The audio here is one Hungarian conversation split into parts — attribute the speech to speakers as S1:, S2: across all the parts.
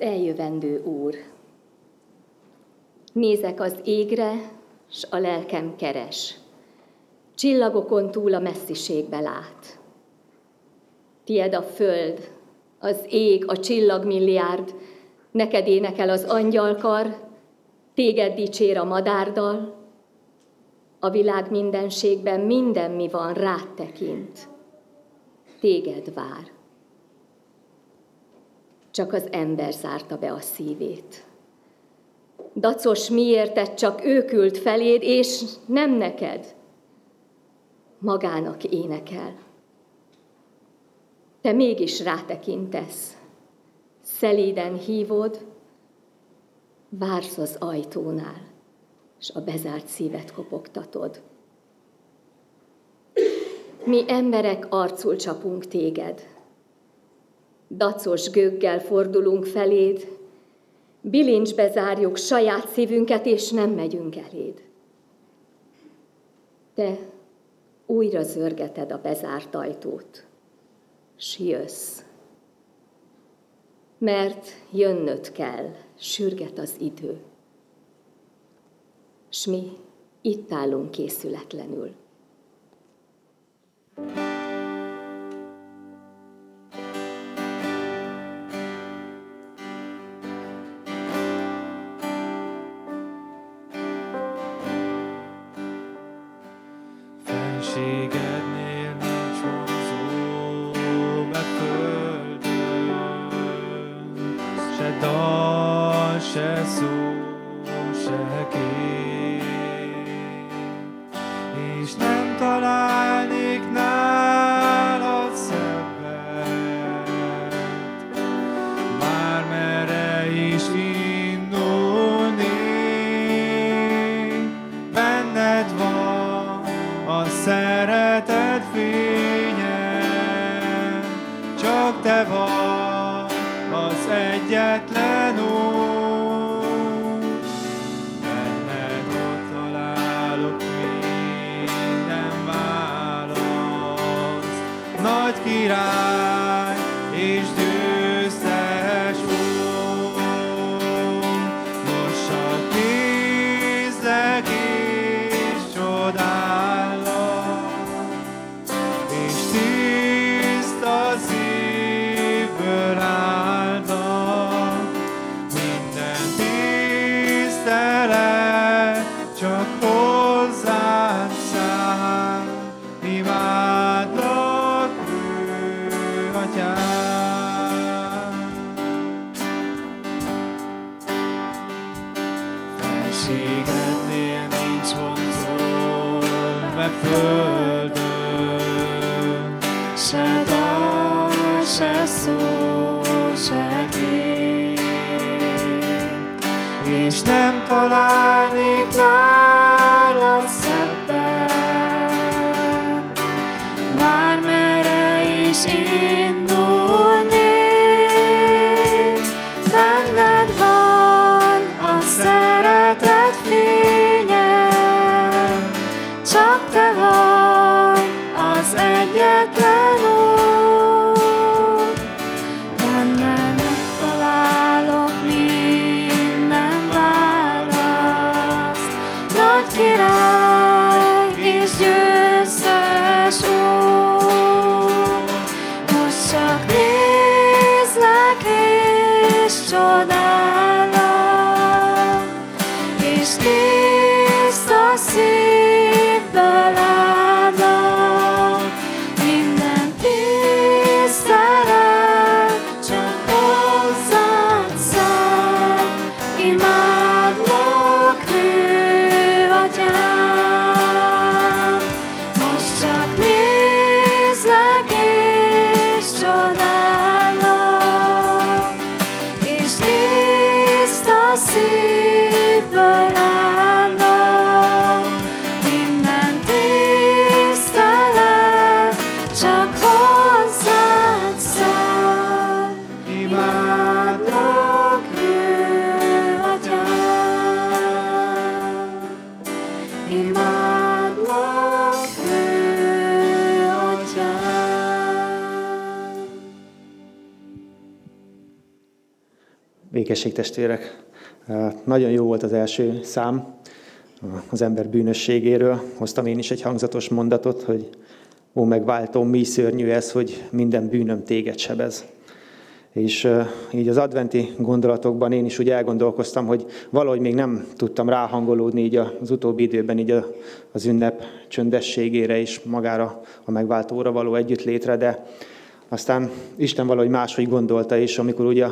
S1: eljövendő Úr. Nézek az égre, s a lelkem keres. Csillagokon túl a messziségbe lát. Tied a föld, az ég, a csillagmilliárd, neked énekel az angyalkar, téged dicsér a madárdal, a világ mindenségben minden mi van, rád tekint, téged vár. Csak az ember zárta be a szívét. Dacos miért csak ő küld feléd, és nem neked. Magának énekel. Te mégis rátekintesz. Szelíden hívod, vársz az ajtónál, és a bezárt szívet kopogtatod. Mi emberek arcul csapunk téged. Dacos göggel fordulunk feléd, bilincsbe zárjuk saját szívünket, és nem megyünk eléd. Te újra zörgeted a bezárt ajtót, s jössz. Mert jönnöd kell, sürget az idő. S mi itt állunk készületlenül. thank you
S2: szívből áll.
S3: Testvérek! Nagyon jó volt az első szám az ember bűnösségéről. Hoztam én is egy hangzatos mondatot, hogy ó, megváltom, mi szörnyű ez, hogy minden bűnöm téged sebez. És így az adventi gondolatokban én is úgy elgondolkoztam, hogy valahogy még nem tudtam ráhangolódni így az utóbbi időben így az ünnep csöndességére és magára a megváltóra való együttlétre, de aztán Isten valahogy máshogy gondolta, és amikor ugye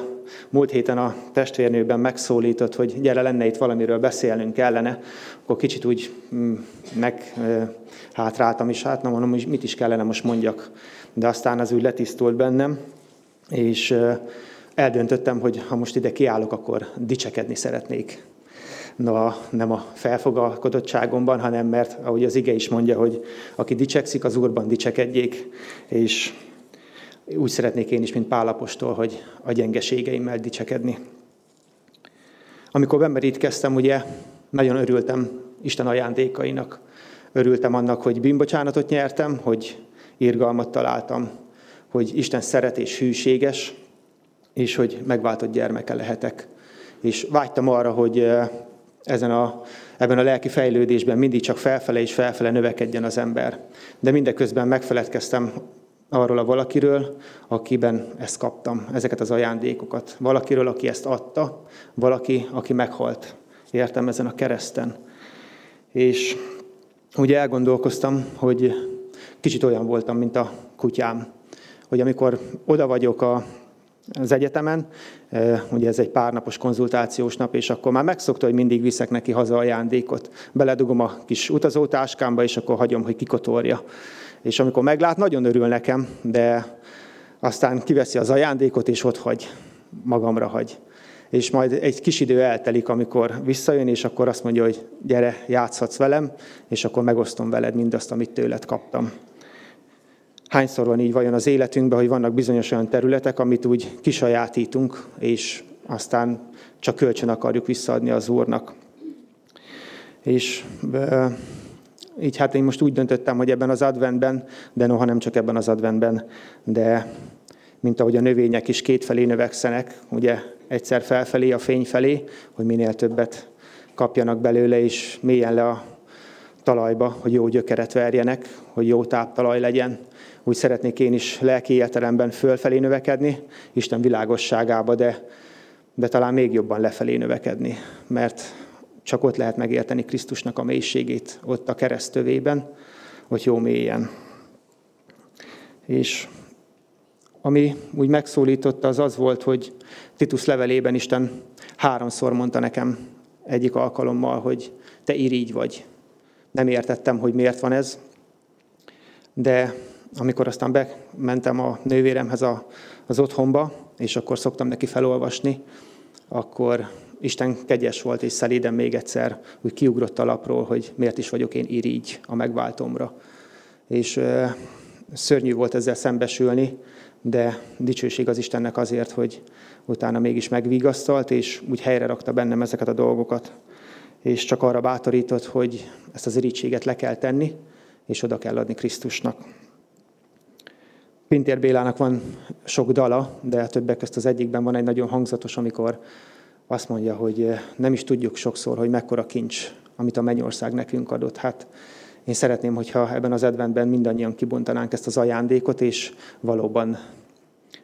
S3: múlt héten a testvérnőben megszólított, hogy gyere lenne itt valamiről beszélnünk kellene, akkor kicsit úgy mm, meghátráltam, és hát nem mondom, hogy mit is kellene most mondjak. De aztán az úgy letisztult bennem, és eldöntöttem, hogy ha most ide kiállok, akkor dicsekedni szeretnék. No, nem a felfogalkodottságomban, hanem mert, ahogy az ige is mondja, hogy aki dicsekszik, az Úrban dicsekedjék, és úgy szeretnék én is, mint Pálapostól, hogy a gyengeségeimmel dicsekedni. Amikor bemerítkeztem, ugye nagyon örültem Isten ajándékainak. Örültem annak, hogy bűnbocsánatot nyertem, hogy irgalmat találtam, hogy Isten szeret és hűséges, és hogy megváltott gyermeke lehetek. És vágytam arra, hogy eh, ezen a, ebben a lelki fejlődésben mindig csak felfele és felfele növekedjen az ember. De mindeközben megfeledkeztem arról a valakiről, akiben ezt kaptam, ezeket az ajándékokat. Valakiről, aki ezt adta, valaki, aki meghalt. Értem ezen a kereszten. És úgy elgondolkoztam, hogy kicsit olyan voltam, mint a kutyám, hogy amikor oda vagyok a, az egyetemen, e, ugye ez egy párnapos konzultációs nap, és akkor már megszokta, hogy mindig viszek neki haza ajándékot. Beledugom a kis utazótáskámba, és akkor hagyom, hogy kikotorja és amikor meglát, nagyon örül nekem, de aztán kiveszi az ajándékot, és ott hagy, magamra hagy. És majd egy kis idő eltelik, amikor visszajön, és akkor azt mondja, hogy gyere, játszhatsz velem, és akkor megosztom veled mindazt, amit tőled kaptam. Hányszor van így vajon az életünkben, hogy vannak bizonyos olyan területek, amit úgy kisajátítunk, és aztán csak kölcsön akarjuk visszaadni az Úrnak. És így hát én most úgy döntöttem, hogy ebben az adventben, de noha nem csak ebben az adventben, de mint ahogy a növények is kétfelé növekszenek, ugye egyszer felfelé, a fény felé, hogy minél többet kapjanak belőle, és mélyen le a talajba, hogy jó gyökeret verjenek, hogy jó táptalaj legyen. Úgy szeretnék én is lelki értelemben fölfelé növekedni, Isten világosságába, de, de talán még jobban lefelé növekedni, mert csak ott lehet megérteni Krisztusnak a mélységét, ott a keresztövében, hogy jó mélyen. És ami úgy megszólította, az az volt, hogy Titus levelében Isten háromszor mondta nekem egyik alkalommal, hogy te irigy vagy. Nem értettem, hogy miért van ez, de amikor aztán bementem a nővéremhez az otthonba, és akkor szoktam neki felolvasni, akkor Isten kegyes volt, és szelíden még egyszer úgy kiugrott a lapról, hogy miért is vagyok én irigy a megváltomra. És szörnyű volt ezzel szembesülni, de dicsőség az Istennek azért, hogy utána mégis megvigasztalt, és úgy helyre rakta bennem ezeket a dolgokat. És csak arra bátorított, hogy ezt az irítséget le kell tenni, és oda kell adni Krisztusnak. Pintér Bélának van sok dala, de többek között az egyikben van egy nagyon hangzatos, amikor azt mondja, hogy eh, nem is tudjuk sokszor, hogy mekkora kincs, amit a mennyország nekünk adott. Hát én szeretném, hogyha ebben az adventben mindannyian kibontanánk ezt az ajándékot, és valóban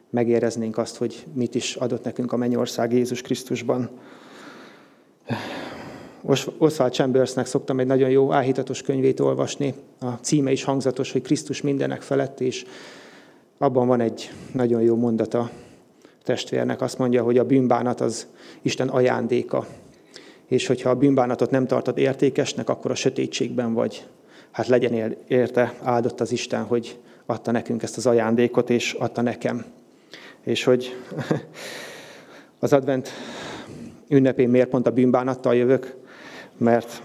S3: megéreznénk azt, hogy mit is adott nekünk a mennyország Jézus Krisztusban. Oswald Chambersnek szoktam egy nagyon jó áhítatos könyvét olvasni. A címe is hangzatos, hogy Krisztus mindenek felett, és abban van egy nagyon jó mondata, testvérnek azt mondja, hogy a bűnbánat az Isten ajándéka. És hogyha a bűnbánatot nem tartod értékesnek, akkor a sötétségben vagy. Hát legyen érte áldott az Isten, hogy adta nekünk ezt az ajándékot, és adta nekem. És hogy az advent ünnepén miért pont a bűnbánattal jövök, mert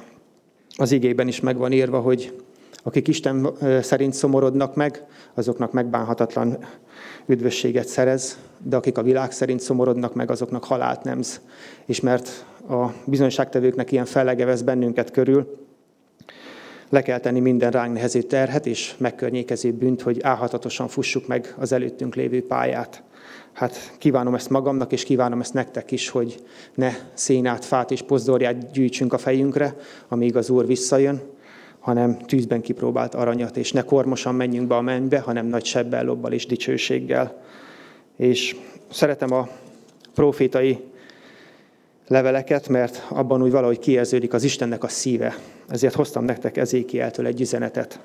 S3: az igében is meg van írva, hogy akik Isten szerint szomorodnak meg, azoknak megbánhatatlan üdvösséget szerez, de akik a világ szerint szomorodnak meg, azoknak halált nemz. És mert a bizonyságtevőknek ilyen fellege vesz bennünket körül, le kell tenni minden ránk nehező terhet és megkörnyékező bűnt, hogy álhatatosan fussuk meg az előttünk lévő pályát. Hát kívánom ezt magamnak, és kívánom ezt nektek is, hogy ne szénát, fát és pozdorját gyűjtsünk a fejünkre, amíg az Úr visszajön, hanem tűzben kipróbált aranyat, és ne kormosan menjünk be a mennybe, hanem nagy sebbel, lobbal és dicsőséggel. És szeretem a profétai leveleket, mert abban úgy valahogy kiérződik az Istennek a szíve. Ezért hoztam nektek Ezékieltől egy üzenetet.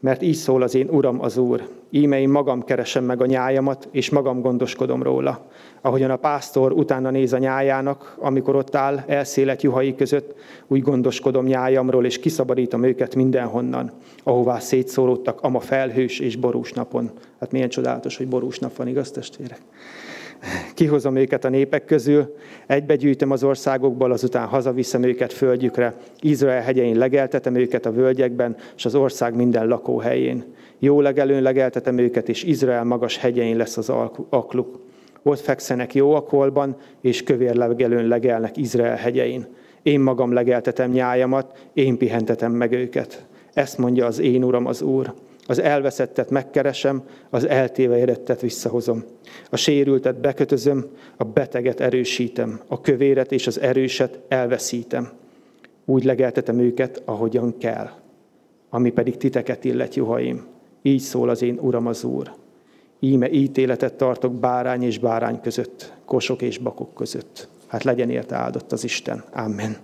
S3: Mert így szól az én Uram az Úr. Íme én magam keresem meg a nyájamat, és magam gondoskodom róla. Ahogyan a pásztor utána néz a nyájának, amikor ott áll elszélet juhai között, úgy gondoskodom nyájamról, és kiszabadítom őket mindenhonnan, ahová szétszóródtak ama felhős és borús napon. Hát milyen csodálatos, hogy borús nap van, igaz testvérek? Kihozom őket a népek közül, egybegyűjtöm az országokból, azután hazaviszem őket földjükre. Izrael hegyein legeltetem őket a völgyekben, és az ország minden lakóhelyén. Jó legelőn legeltetem őket, és Izrael magas hegyein lesz az akluk. Ott fekszenek jó akolban, és kövér legelőn legelnek Izrael hegyein. Én magam legeltetem nyájamat, én pihentetem meg őket. Ezt mondja az én Uram az Úr. Az elveszettet megkeresem, az eltévejedettet visszahozom. A sérültet bekötözöm, a beteget erősítem, a kövéret és az erőset elveszítem. Úgy legeltetem őket, ahogyan kell. Ami pedig titeket illet, juhaim. Így szól az én Uram az Úr. Íme ítéletet tartok bárány és bárány között, kosok és bakok között. Hát legyen érte áldott az Isten. Amen.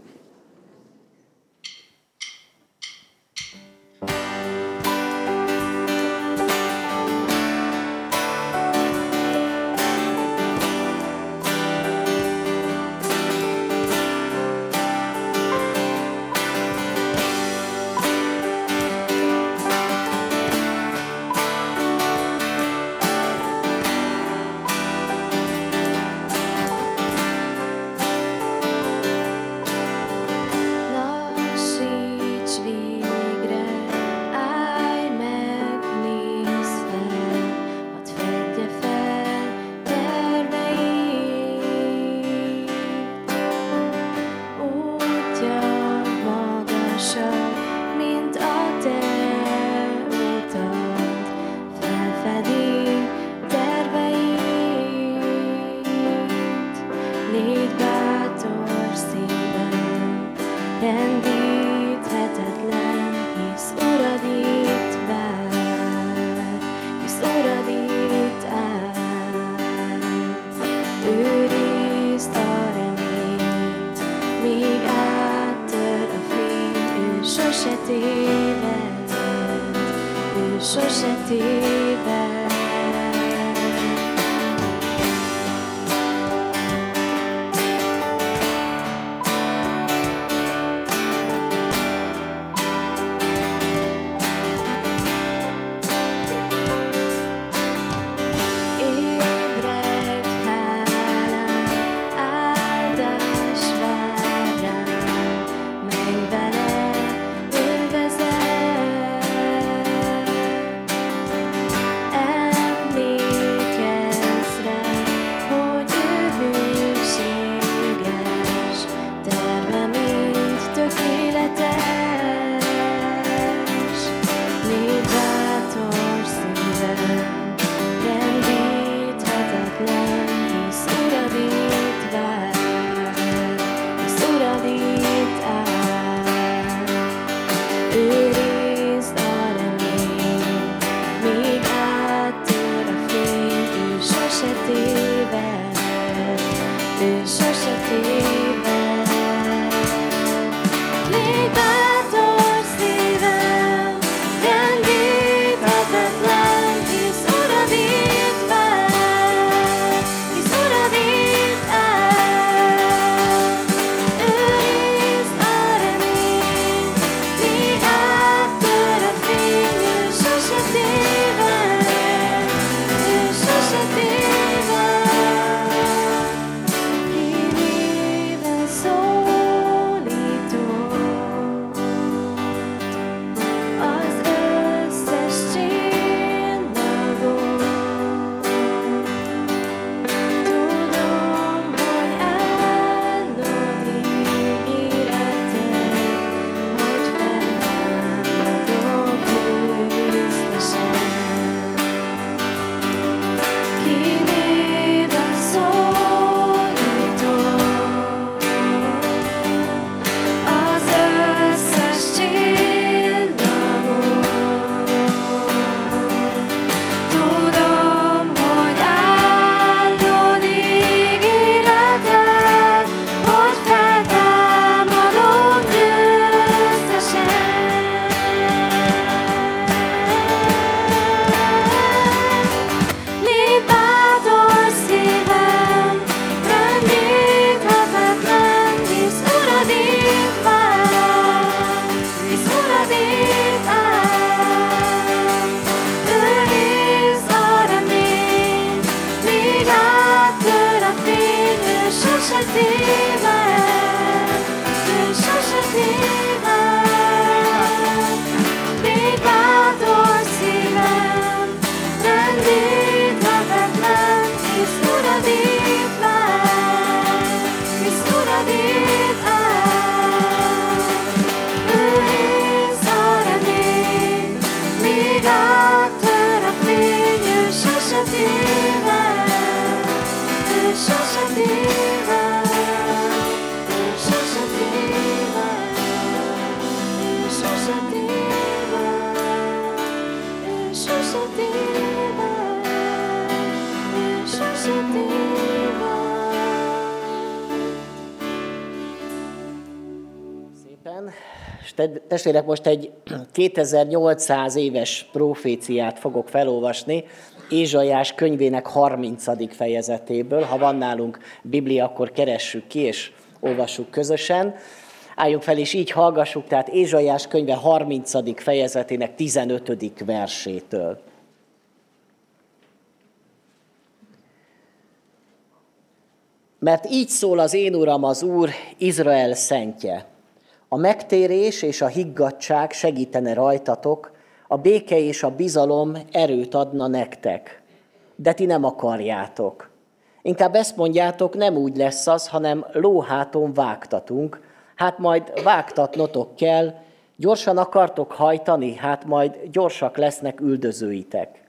S4: Testvérek, most egy 2800 éves proféciát fogok felolvasni, Ézsajás könyvének 30. fejezetéből. Ha van nálunk Biblia, akkor keressük ki, és olvassuk közösen. Álljunk fel, és így hallgassuk, tehát Ézsajás könyve 30. fejezetének 15. versétől. Mert így szól az én uram az Úr, Izrael szentje. A megtérés és a higgadság segítene rajtatok, a béke és a bizalom erőt adna nektek. De ti nem akarjátok. Inkább ezt mondjátok, nem úgy lesz az, hanem lóháton vágtatunk, hát majd vágtatnotok kell, gyorsan akartok hajtani, hát majd gyorsak lesznek üldözőitek.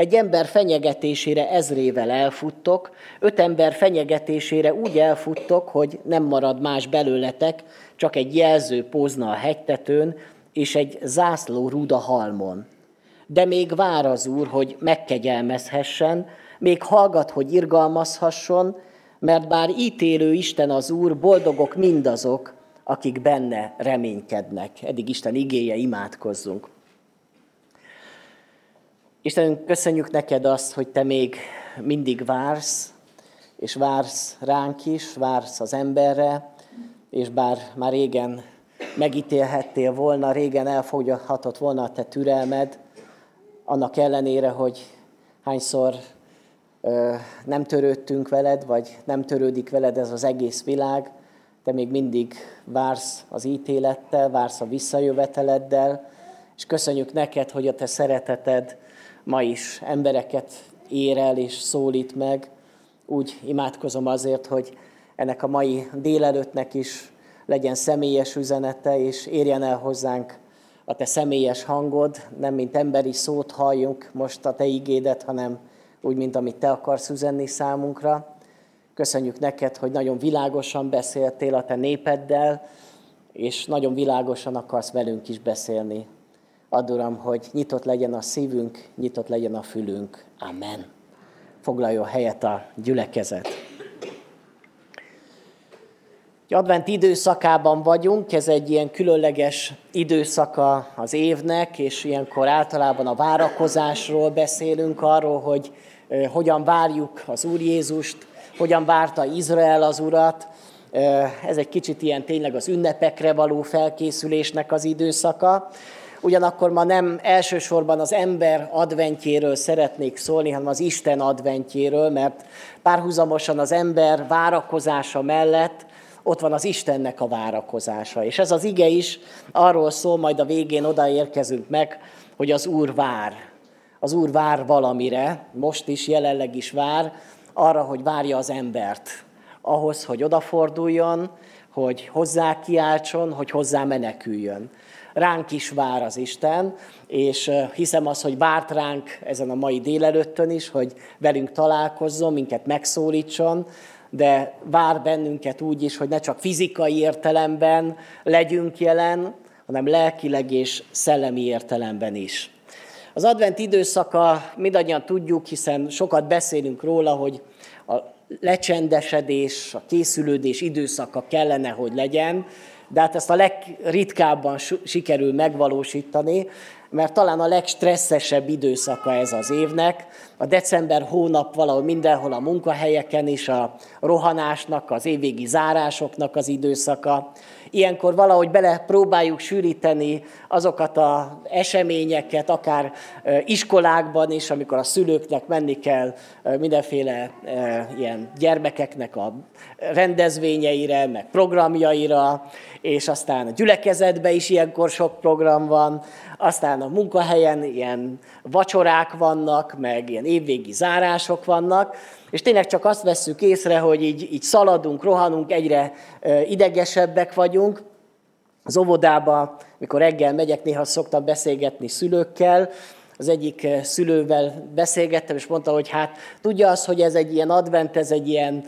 S4: Egy ember fenyegetésére ezrével elfuttok, öt ember fenyegetésére úgy elfuttok, hogy nem marad más belőletek, csak egy jelző pózna a hegytetőn, és egy zászló rúd a halmon. De még vár az Úr, hogy megkegyelmezhessen, még hallgat, hogy irgalmazhasson, mert bár ítélő Isten az Úr, boldogok mindazok, akik benne reménykednek. Eddig Isten igéje, imádkozzunk. Istenünk, köszönjük neked azt, hogy te még mindig vársz, és vársz ránk is, vársz az emberre, és bár már régen megítélhettél volna, régen elfogyhatott volna a te türelmed, annak ellenére, hogy hányszor ö, nem törődtünk veled, vagy nem törődik veled ez az egész világ, te még mindig vársz az ítélettel, vársz a visszajöveteleddel, és köszönjük neked, hogy a te szereteted ma is embereket ér el és szólít meg. Úgy imádkozom azért, hogy ennek a mai délelőttnek is legyen személyes üzenete, és érjen el hozzánk a te személyes hangod, nem mint emberi szót halljunk most a te igédet, hanem úgy, mint amit te akarsz üzenni számunkra. Köszönjük neked, hogy nagyon világosan beszéltél a te népeddel, és nagyon világosan akarsz velünk is beszélni. Add, Uram, hogy nyitott legyen a szívünk, nyitott legyen a fülünk. Amen. Foglaljon helyet a gyülekezet. Advent időszakában vagyunk, ez egy ilyen különleges időszaka az évnek, és ilyenkor általában a várakozásról beszélünk, arról, hogy hogyan várjuk az Úr Jézust, hogyan várta Izrael az Urat. Ez egy kicsit ilyen tényleg az ünnepekre való felkészülésnek az időszaka. Ugyanakkor ma nem elsősorban az ember adventjéről szeretnék szólni, hanem az Isten adventjéről, mert párhuzamosan az ember várakozása mellett ott van az Istennek a várakozása. És ez az ige is arról szól, majd a végén odaérkezünk meg, hogy az Úr vár. Az Úr vár valamire, most is, jelenleg is vár, arra, hogy várja az embert. Ahhoz, hogy odaforduljon, hogy hozzá kiáltson, hogy hozzá meneküljön. Ránk is vár az Isten, és hiszem az, hogy várt ránk ezen a mai délelőttön is, hogy velünk találkozzon, minket megszólítson, de vár bennünket úgy is, hogy ne csak fizikai értelemben legyünk jelen, hanem lelkileg és szellemi értelemben is. Az advent időszaka mindannyian tudjuk, hiszen sokat beszélünk róla, hogy a lecsendesedés, a készülődés időszaka kellene, hogy legyen, de hát ezt a legritkábban sikerül megvalósítani. Mert talán a legstresszesebb időszaka ez az évnek. A december hónap valahol mindenhol a munkahelyeken is, a rohanásnak, az évvégi zárásoknak az időszaka. Ilyenkor valahogy bele próbáljuk sűríteni azokat az eseményeket, akár iskolákban is, amikor a szülőknek menni kell mindenféle ilyen gyermekeknek a rendezvényeire, meg programjaira, és aztán a gyülekezetben is ilyenkor sok program van, aztán a munkahelyen ilyen vacsorák vannak, meg ilyen évvégi zárások vannak, és tényleg csak azt vesszük észre, hogy így, így szaladunk, rohanunk, egyre idegesebbek vagyunk. Az óvodába, mikor reggel megyek, néha szoktam beszélgetni szülőkkel, az egyik szülővel beszélgettem, és mondta, hogy hát tudja az, hogy ez egy ilyen advent, ez egy ilyen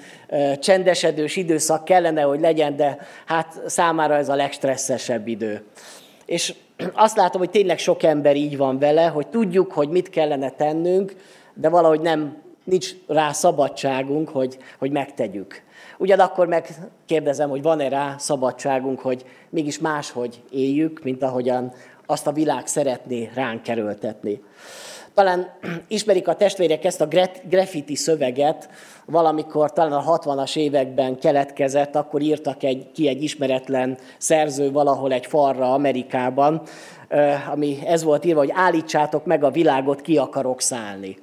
S4: csendesedős időszak kellene, hogy legyen, de hát számára ez a legstresszesebb idő. És azt látom, hogy tényleg sok ember így van vele, hogy tudjuk, hogy mit kellene tennünk, de valahogy nem nincs rá szabadságunk, hogy, hogy megtegyük. Ugyanakkor megkérdezem, hogy van-e rá szabadságunk, hogy mégis máshogy éljük, mint ahogyan azt a világ szeretné ránk kerültetni. Talán ismerik a testvérek ezt a graffiti szöveget, valamikor talán a 60-as években keletkezett, akkor írtak egy, ki egy ismeretlen szerző valahol egy falra Amerikában, ami ez volt írva, hogy állítsátok meg a világot, ki akarok szállni.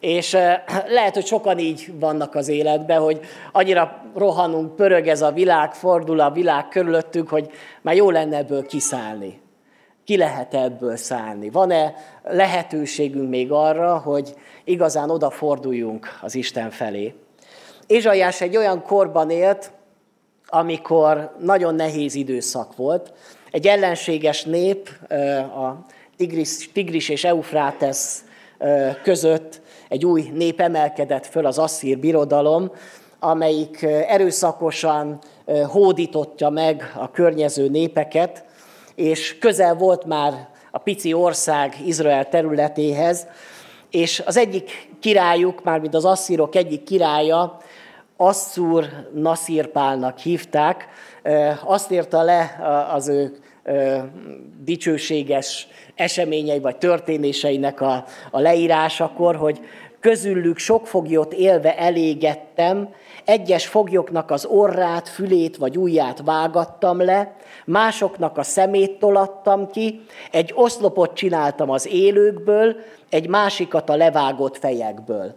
S4: És lehet, hogy sokan így vannak az életben, hogy annyira rohanunk, pörög ez a világ, fordul a világ körülöttünk, hogy már jó lenne ebből kiszállni. Ki lehet ebből szállni? Van-e lehetőségünk még arra, hogy igazán odaforduljunk az Isten felé? Ézsaiás egy olyan korban élt, amikor nagyon nehéz időszak volt. Egy ellenséges nép, a Tigris, Tigris és Eufrátesz között egy új nép emelkedett föl, az asszír birodalom, amelyik erőszakosan hódította meg a környező népeket, és közel volt már a pici ország Izrael területéhez, és az egyik királyuk, mármint az asszírok egyik királya, Asszúr Nasirpálnak hívták, azt írta le az ő dicsőséges eseményei vagy történéseinek a, a leírásakor, hogy közülük sok foglyot élve elégettem, egyes foglyoknak az orrát, fülét vagy ujját vágattam le, másoknak a szemét tolattam ki, egy oszlopot csináltam az élőkből, egy másikat a levágott fejekből.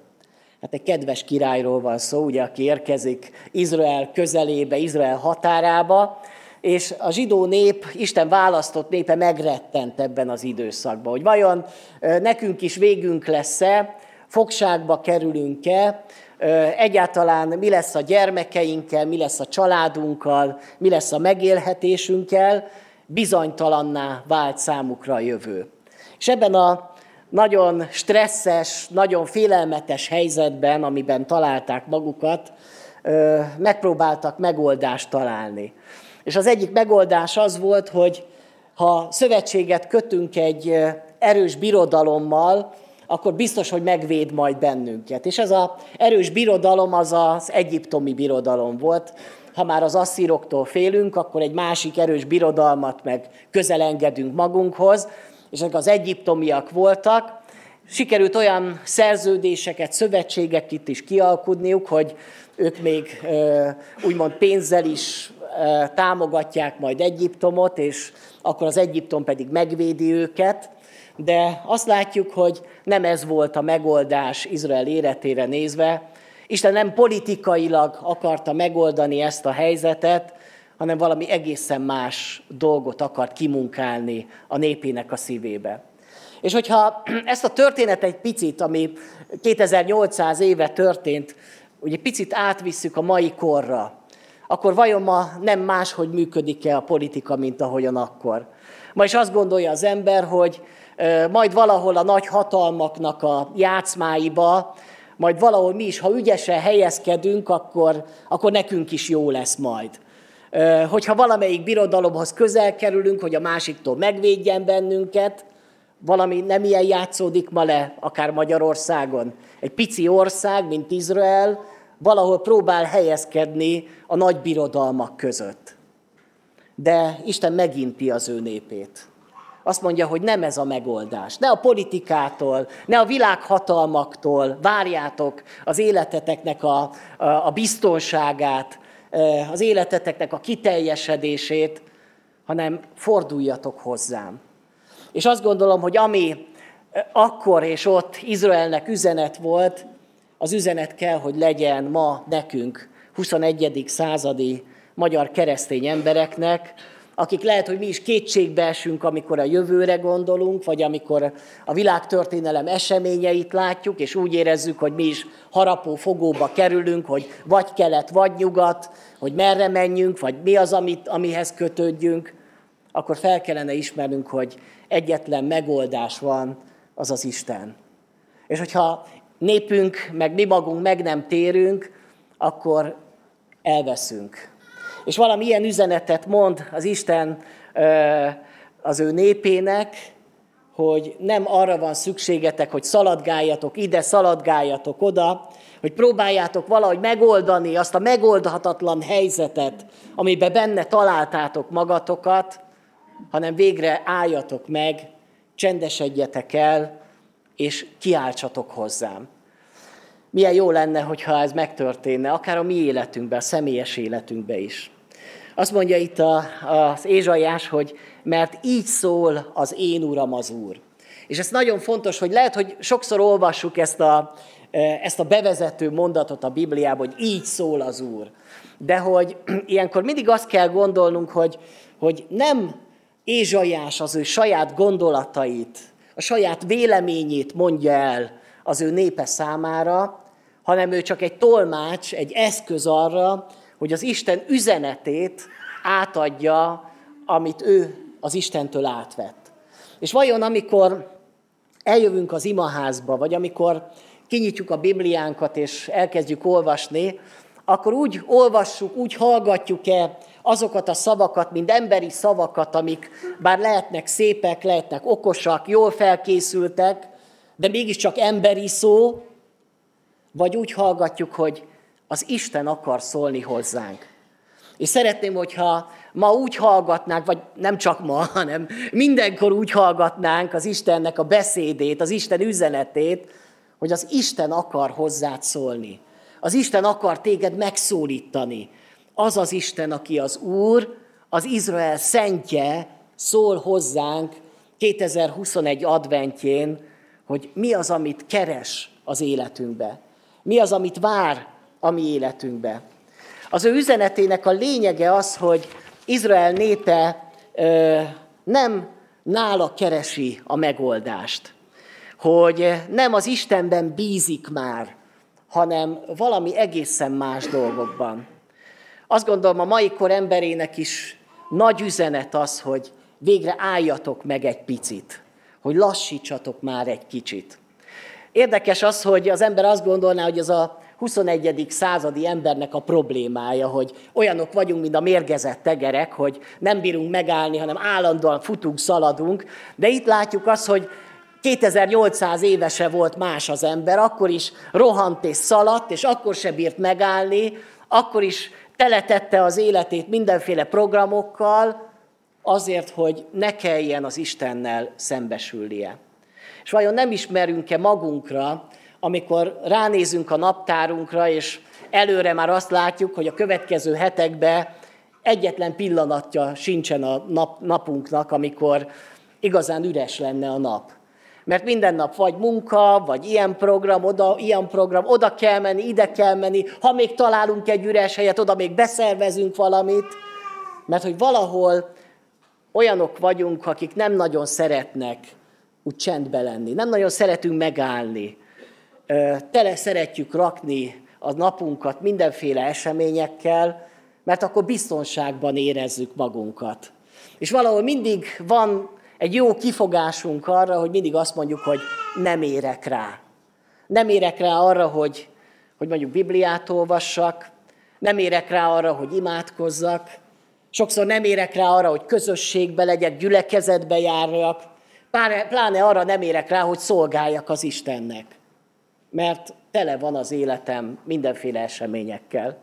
S4: Hát egy kedves királyról van szó, ugye, aki érkezik Izrael közelébe, Izrael határába, és a zsidó nép, Isten választott népe megrettent ebben az időszakban, hogy vajon nekünk is végünk lesz-e, fogságba kerülünk-e, egyáltalán mi lesz a gyermekeinkkel, mi lesz a családunkkal, mi lesz a megélhetésünkkel, bizonytalanná vált számukra a jövő. És ebben a nagyon stresszes, nagyon félelmetes helyzetben, amiben találták magukat, megpróbáltak megoldást találni. És az egyik megoldás az volt, hogy ha szövetséget kötünk egy erős birodalommal, akkor biztos, hogy megvéd majd bennünket. És ez az erős birodalom az az egyiptomi birodalom volt. Ha már az asszíroktól félünk, akkor egy másik erős birodalmat meg közelengedünk magunkhoz, és ezek az egyiptomiak voltak. Sikerült olyan szerződéseket, szövetségeket itt is kialkudniuk, hogy ők még úgymond pénzzel is támogatják majd Egyiptomot, és akkor az Egyiptom pedig megvédi őket de azt látjuk, hogy nem ez volt a megoldás Izrael életére nézve. Isten nem politikailag akarta megoldani ezt a helyzetet, hanem valami egészen más dolgot akart kimunkálni a népének a szívébe. És hogyha ezt a történet egy picit, ami 2800 éve történt, ugye picit átvisszük a mai korra, akkor vajon ma nem máshogy működik-e a politika, mint ahogyan akkor? Ma is azt gondolja az ember, hogy majd valahol a nagy hatalmaknak a játszmáiba, majd valahol mi is, ha ügyesen helyezkedünk, akkor, akkor nekünk is jó lesz majd. Hogyha valamelyik birodalomhoz közel kerülünk, hogy a másiktól megvédjen bennünket, valami nem ilyen játszódik ma le, akár Magyarországon. Egy pici ország, mint Izrael, valahol próbál helyezkedni a nagy birodalmak között. De Isten meginti az ő népét azt mondja, hogy nem ez a megoldás. Ne a politikától, ne a világhatalmaktól várjátok az életeteknek a, a, a biztonságát, az életeteknek a kiteljesedését, hanem forduljatok hozzám. És azt gondolom, hogy ami akkor és ott Izraelnek üzenet volt, az üzenet kell, hogy legyen ma nekünk, 21. századi magyar keresztény embereknek, akik lehet, hogy mi is kétségbe esünk, amikor a jövőre gondolunk, vagy amikor a világtörténelem eseményeit látjuk, és úgy érezzük, hogy mi is harapó fogóba kerülünk, hogy vagy kelet, vagy nyugat, hogy merre menjünk, vagy mi az, amit, amihez kötődjünk, akkor fel kellene ismernünk, hogy egyetlen megoldás van, az az Isten. És hogyha népünk, meg mi magunk meg nem térünk, akkor elveszünk. És valami ilyen üzenetet mond az Isten az ő népének, hogy nem arra van szükségetek, hogy szaladgáljatok ide, szaladgáljatok oda, hogy próbáljátok valahogy megoldani azt a megoldhatatlan helyzetet, amiben benne találtátok magatokat, hanem végre álljatok meg, csendesedjetek el, és kiáltsatok hozzám. Milyen jó lenne, hogyha ez megtörténne, akár a mi életünkben, a személyes életünkben is. Azt mondja itt a, az Ézsaiás, hogy mert így szól az én Uram az Úr. És ez nagyon fontos, hogy lehet, hogy sokszor olvassuk ezt a, ezt a bevezető mondatot a Bibliában, hogy így szól az Úr. De hogy ilyenkor mindig azt kell gondolnunk, hogy, hogy nem Ézsaiás az ő saját gondolatait, a saját véleményét mondja el az ő népe számára, hanem ő csak egy tolmács, egy eszköz arra, hogy az Isten üzenetét átadja, amit ő az Istentől átvett. És vajon amikor eljövünk az imaházba, vagy amikor kinyitjuk a Bibliánkat és elkezdjük olvasni, akkor úgy olvassuk, úgy hallgatjuk-e azokat a szavakat, mint emberi szavakat, amik bár lehetnek szépek, lehetnek okosak, jól felkészültek, de mégiscsak emberi szó, vagy úgy hallgatjuk, hogy az Isten akar szólni hozzánk. És szeretném, hogyha ma úgy hallgatnánk, vagy nem csak ma, hanem mindenkor úgy hallgatnánk az Istennek a beszédét, az Isten üzenetét, hogy az Isten akar hozzád szólni. Az Isten akar téged megszólítani. Az az Isten, aki az Úr, az Izrael szentje, szól hozzánk 2021 adventjén, hogy mi az, amit keres az életünkbe. Mi az, amit vár a mi életünkbe. Az ő üzenetének a lényege az, hogy Izrael népe ö, nem nála keresi a megoldást, hogy nem az Istenben bízik már, hanem valami egészen más dolgokban. Azt gondolom, a mai kor emberének is nagy üzenet az, hogy végre álljatok meg egy picit, hogy lassítsatok már egy kicsit. Érdekes az, hogy az ember azt gondolná, hogy ez a 21. századi embernek a problémája, hogy olyanok vagyunk, mint a mérgezett tegerek, hogy nem bírunk megállni, hanem állandóan futunk, szaladunk. De itt látjuk azt, hogy 2800 évese volt más az ember, akkor is rohant és szaladt, és akkor se bírt megállni, akkor is teletette az életét mindenféle programokkal, azért, hogy ne kelljen az Istennel szembesülnie. És vajon nem ismerünk-e magunkra, amikor ránézünk a naptárunkra, és előre már azt látjuk, hogy a következő hetekben egyetlen pillanatja sincsen a nap, napunknak, amikor igazán üres lenne a nap. Mert minden nap vagy munka, vagy ilyen program, oda, ilyen program, oda kell menni, ide kell menni, ha még találunk egy üres helyet, oda még beszervezünk valamit, mert hogy valahol olyanok vagyunk, akik nem nagyon szeretnek úgy csendbe lenni, nem nagyon szeretünk megállni, tele szeretjük rakni a napunkat mindenféle eseményekkel, mert akkor biztonságban érezzük magunkat. És valahol mindig van egy jó kifogásunk arra, hogy mindig azt mondjuk, hogy nem érek rá. Nem érek rá arra, hogy, hogy mondjuk Bibliát olvassak, nem érek rá arra, hogy imádkozzak, sokszor nem érek rá arra, hogy közösségbe legyek, gyülekezetbe járjak, pláne arra nem érek rá, hogy szolgáljak az Istennek mert tele van az életem mindenféle eseményekkel.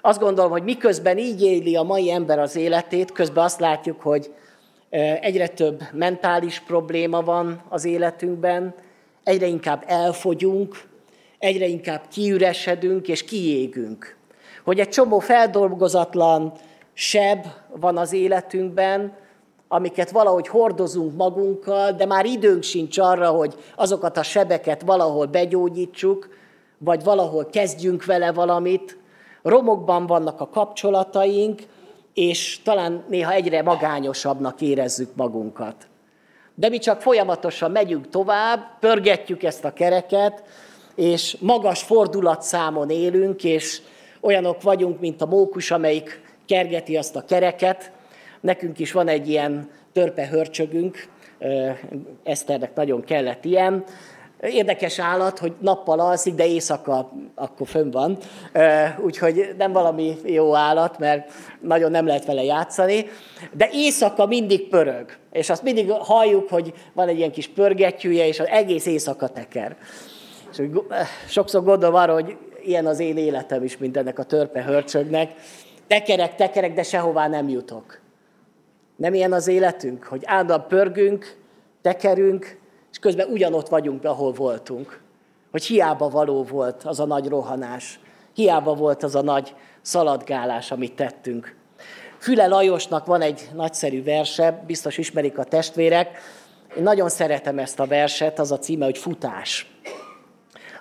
S4: Azt gondolom, hogy miközben így éli a mai ember az életét, közben azt látjuk, hogy Egyre több mentális probléma van az életünkben, egyre inkább elfogyunk, egyre inkább kiüresedünk és kiégünk. Hogy egy csomó feldolgozatlan seb van az életünkben, amiket valahogy hordozunk magunkkal, de már időnk sincs arra, hogy azokat a sebeket valahol begyógyítsuk, vagy valahol kezdjünk vele valamit. Romokban vannak a kapcsolataink, és talán néha egyre magányosabbnak érezzük magunkat. De mi csak folyamatosan megyünk tovább, pörgetjük ezt a kereket, és magas fordulatszámon élünk, és olyanok vagyunk, mint a mókus, amelyik kergeti azt a kereket. Nekünk is van egy ilyen törpe hörcsögünk, Eszternek nagyon kellett ilyen, Érdekes állat, hogy nappal alszik, de éjszaka akkor fönn van. Úgyhogy nem valami jó állat, mert nagyon nem lehet vele játszani. De éjszaka mindig pörög. És azt mindig halljuk, hogy van egy ilyen kis pörgettyűje, és az egész éjszaka teker. És sokszor gondolom arra, hogy ilyen az én életem is, mint ennek a törpe hörcsögnek. Tekerek, tekerek, de sehová nem jutok. Nem ilyen az életünk, hogy állandóan pörgünk, tekerünk, és közben ugyanott vagyunk, ahol voltunk. Hogy hiába való volt az a nagy rohanás, hiába volt az a nagy szaladgálás, amit tettünk. Füle Lajosnak van egy nagyszerű verse, biztos ismerik a testvérek. Én nagyon szeretem ezt a verset, az a címe, hogy Futás.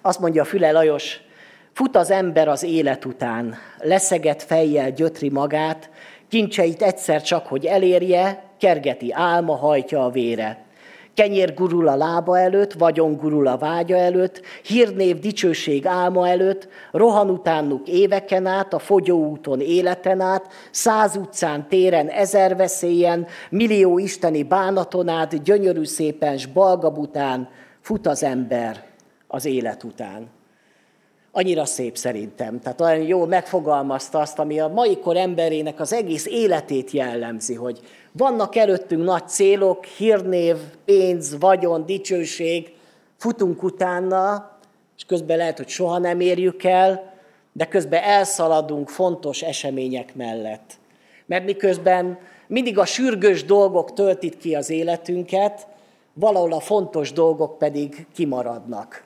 S4: Azt mondja Füle Lajos, fut az ember az élet után, leszeget fejjel gyötri magát, kincseit egyszer csak, hogy elérje, kergeti álma, hajtja a vére. Kenyér gurul a lába előtt, vagyon gurul a vágya előtt, hírnév, dicsőség álma előtt, rohan utánuk éveken át, a fogyóúton életen át, száz utcán, téren, ezer veszélyen, millió isteni bánaton át, gyönyörű szépen, s balgabután fut az ember az élet után annyira szép szerintem. Tehát olyan jól megfogalmazta azt, ami a mai kor emberének az egész életét jellemzi, hogy vannak előttünk nagy célok, hírnév, pénz, vagyon, dicsőség, futunk utána, és közben lehet, hogy soha nem érjük el, de közben elszaladunk fontos események mellett. Mert miközben mindig a sürgős dolgok töltik ki az életünket, valahol a fontos dolgok pedig kimaradnak.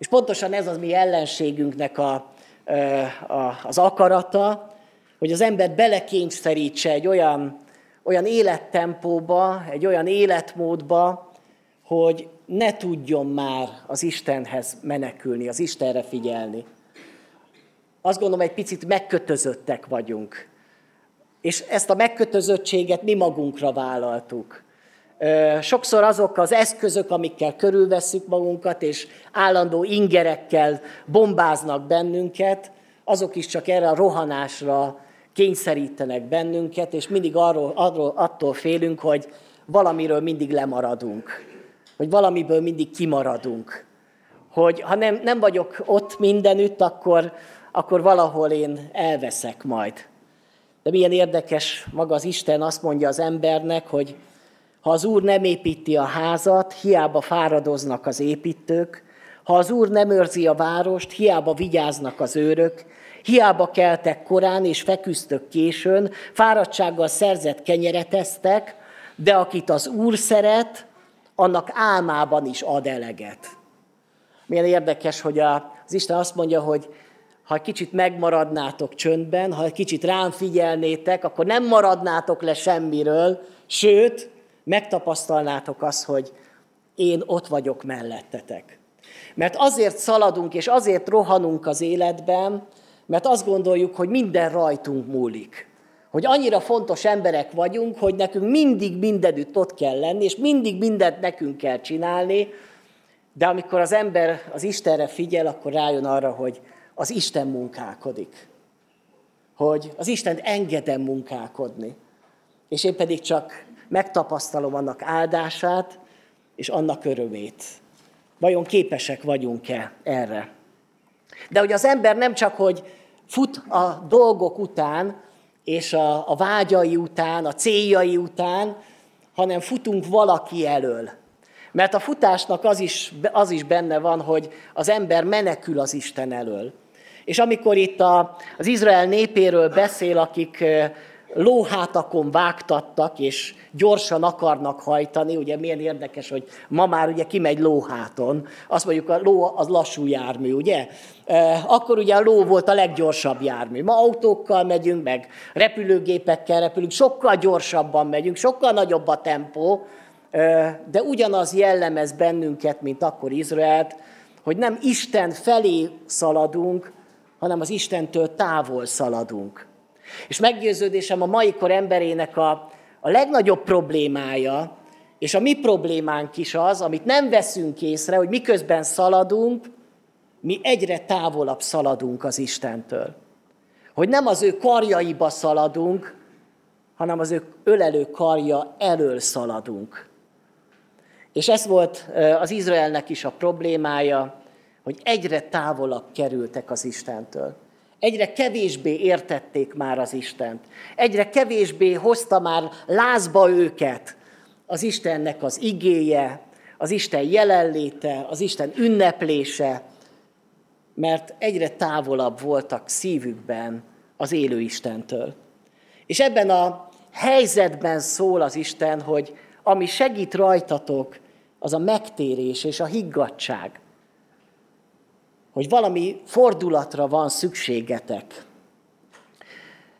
S4: És pontosan ez az mi ellenségünknek a, a, az akarata, hogy az ember belekényszerítse egy olyan, olyan élettempóba, egy olyan életmódba, hogy ne tudjon már az Istenhez menekülni, az Istenre figyelni. Azt gondolom, egy picit megkötözöttek vagyunk. És ezt a megkötözöttséget mi magunkra vállaltuk. Sokszor azok az eszközök, amikkel körülveszünk magunkat, és állandó ingerekkel bombáznak bennünket, azok is csak erre a rohanásra kényszerítenek bennünket, és mindig arról, arról, attól félünk, hogy valamiről mindig lemaradunk, hogy valamiből mindig kimaradunk. Hogy ha nem, nem vagyok ott mindenütt, akkor, akkor valahol én elveszek majd. De milyen érdekes, maga az Isten azt mondja az embernek, hogy ha az Úr nem építi a házat, hiába fáradoznak az építők, ha az Úr nem őrzi a várost, hiába vigyáznak az őrök, hiába keltek korán és feküztök későn, fáradtsággal szerzett kenyeret esztek, de akit az Úr szeret, annak álmában is ad eleget. Milyen érdekes, hogy az Isten azt mondja, hogy ha egy kicsit megmaradnátok csöndben, ha egy kicsit rám figyelnétek, akkor nem maradnátok le semmiről, sőt, megtapasztalnátok azt, hogy én ott vagyok mellettetek. Mert azért szaladunk és azért rohanunk az életben, mert azt gondoljuk, hogy minden rajtunk múlik. Hogy annyira fontos emberek vagyunk, hogy nekünk mindig mindenütt ott kell lenni, és mindig mindent nekünk kell csinálni, de amikor az ember az Istenre figyel, akkor rájön arra, hogy az Isten munkálkodik. Hogy az Isten engedem munkálkodni. És én pedig csak megtapasztalom annak áldását és annak örömét. Vajon képesek vagyunk-e erre? De hogy az ember nem csak, hogy fut a dolgok után, és a, a vágyai után, a céljai után, hanem futunk valaki elől. Mert a futásnak az is, az is benne van, hogy az ember menekül az Isten elől. És amikor itt a, az Izrael népéről beszél, akik lóhátakon vágtattak, és gyorsan akarnak hajtani, ugye milyen érdekes, hogy ma már ugye kimegy lóháton, azt mondjuk a ló az lassú jármű, ugye? Akkor ugye a ló volt a leggyorsabb jármű. Ma autókkal megyünk, meg repülőgépekkel repülünk, sokkal gyorsabban megyünk, sokkal nagyobb a tempó, de ugyanaz jellemez bennünket, mint akkor Izraelt, hogy nem Isten felé szaladunk, hanem az Istentől távol szaladunk. És meggyőződésem a mai kor emberének a, a legnagyobb problémája, és a mi problémánk is az, amit nem veszünk észre, hogy miközben szaladunk, mi egyre távolabb szaladunk az Istentől. Hogy nem az ő karjaiba szaladunk, hanem az ő ölelő karja elől szaladunk. És ez volt az Izraelnek is a problémája, hogy egyre távolabb kerültek az Istentől. Egyre kevésbé értették már az Istent. Egyre kevésbé hozta már lázba őket az Istennek az igéje, az Isten jelenléte, az Isten ünneplése, mert egyre távolabb voltak szívükben az élő Istentől. És ebben a helyzetben szól az Isten, hogy ami segít rajtatok, az a megtérés és a higgadság hogy valami fordulatra van szükségetek.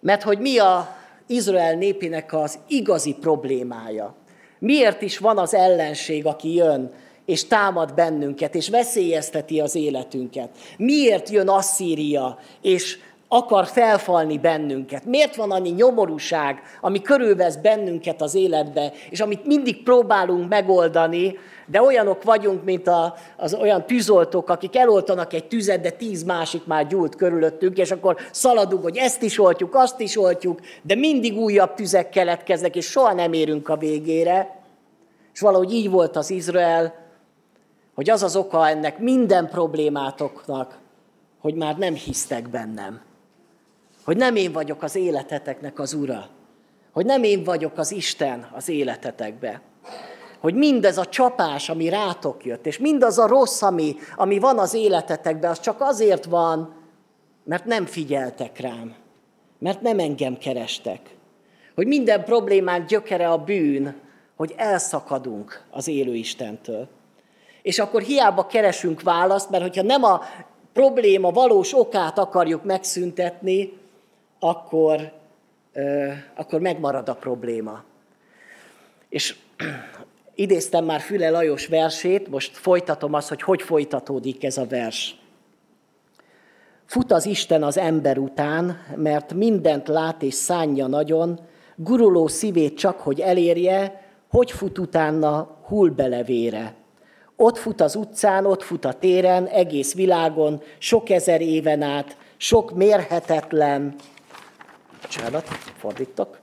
S4: Mert hogy mi a Izrael népének az igazi problémája. Miért is van az ellenség, aki jön, és támad bennünket, és veszélyezteti az életünket? Miért jön Asszíria, és akar felfalni bennünket? Miért van annyi nyomorúság, ami körülvesz bennünket az életbe, és amit mindig próbálunk megoldani, de olyanok vagyunk, mint a, az olyan tűzoltók, akik eloltanak egy tüzet, de tíz másik már gyújt körülöttünk, és akkor szaladunk, hogy ezt is oltjuk, azt is oltjuk, de mindig újabb tüzek keletkeznek, és soha nem érünk a végére. És valahogy így volt az Izrael, hogy az az oka ennek minden problémátoknak, hogy már nem hisztek bennem. Hogy nem én vagyok az életeteknek az ura. Hogy nem én vagyok az Isten az életetekbe hogy mindez a csapás, ami rátok jött, és mindaz a rossz, ami, ami van az életetekben, az csak azért van, mert nem figyeltek rám, mert nem engem kerestek. Hogy minden problémák gyökere a bűn, hogy elszakadunk az élő Istentől. És akkor hiába keresünk választ, mert hogyha nem a probléma valós okát akarjuk megszüntetni, akkor, euh, akkor megmarad a probléma. És Idéztem már Füle Lajos versét, most folytatom azt, hogy hogy folytatódik ez a vers. Fut az Isten az ember után, mert mindent lát és szánja nagyon, guruló szívét csak, hogy elérje, hogy fut utána, hull belevére. Ott fut az utcán, ott fut a téren, egész világon, sok ezer éven át, sok mérhetetlen, bocsánat, fordítok,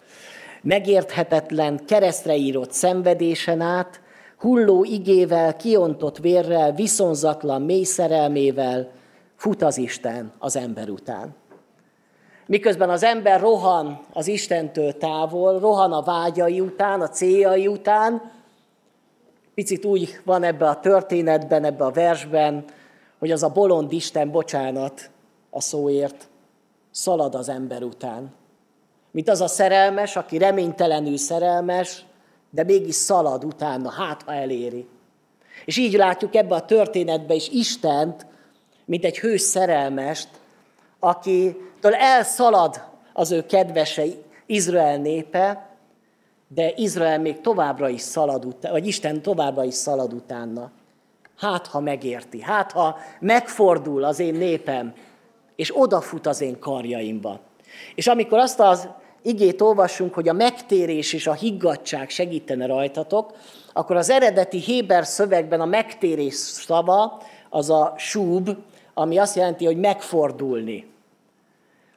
S4: megérthetetlen, keresztre írott szenvedésen át, hulló igével, kiontott vérrel, viszonzatlan mély szerelmével fut az Isten az ember után. Miközben az ember rohan az Istentől távol, rohan a vágyai után, a céljai után, picit úgy van ebbe a történetben, ebbe a versben, hogy az a bolond Isten, bocsánat a szóért, szalad az ember után mint az a szerelmes, aki reménytelenül szerelmes, de mégis szalad utána, hát ha eléri. És így látjuk ebbe a történetbe is Istent, mint egy hős szerelmest, akitől elszalad az ő kedvese Izrael népe, de Izrael még továbbra is szalad utána, vagy Isten továbbra is szalad utána. Hát, ha megérti, hát, ha megfordul az én népem, és odafut az én karjaimba. És amikor azt az igét olvassunk, hogy a megtérés és a higgadság segítene rajtatok, akkor az eredeti Héber szövegben a megtérés szava az a súb, ami azt jelenti, hogy megfordulni.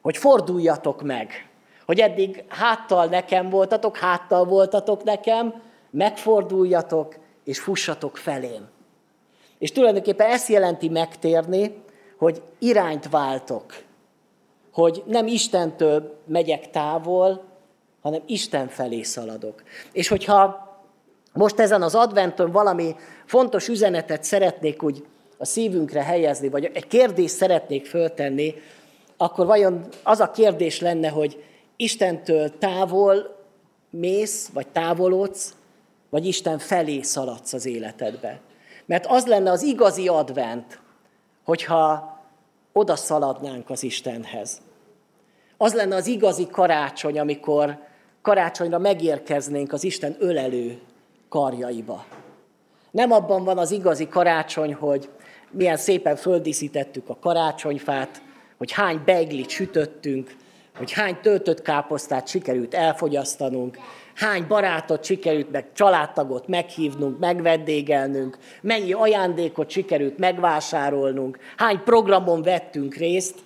S4: Hogy forduljatok meg. Hogy eddig háttal nekem voltatok, háttal voltatok nekem, megforduljatok és fussatok felém. És tulajdonképpen ezt jelenti megtérni, hogy irányt váltok hogy nem Istentől megyek távol, hanem Isten felé szaladok. És hogyha most ezen az adventön valami fontos üzenetet szeretnék úgy a szívünkre helyezni, vagy egy kérdést szeretnék föltenni, akkor vajon az a kérdés lenne, hogy Istentől távol mész, vagy távolodsz, vagy Isten felé szaladsz az életedbe. Mert az lenne az igazi advent, hogyha oda szaladnánk az Istenhez. Az lenne az igazi karácsony, amikor karácsonyra megérkeznénk az Isten ölelő karjaiba. Nem abban van az igazi karácsony, hogy milyen szépen földíszítettük a karácsonyfát, hogy hány beiglit sütöttünk, hogy hány töltött káposztát sikerült elfogyasztanunk, hány barátot sikerült meg családtagot meghívnunk, megvendégelnünk, mennyi ajándékot sikerült megvásárolnunk, hány programon vettünk részt.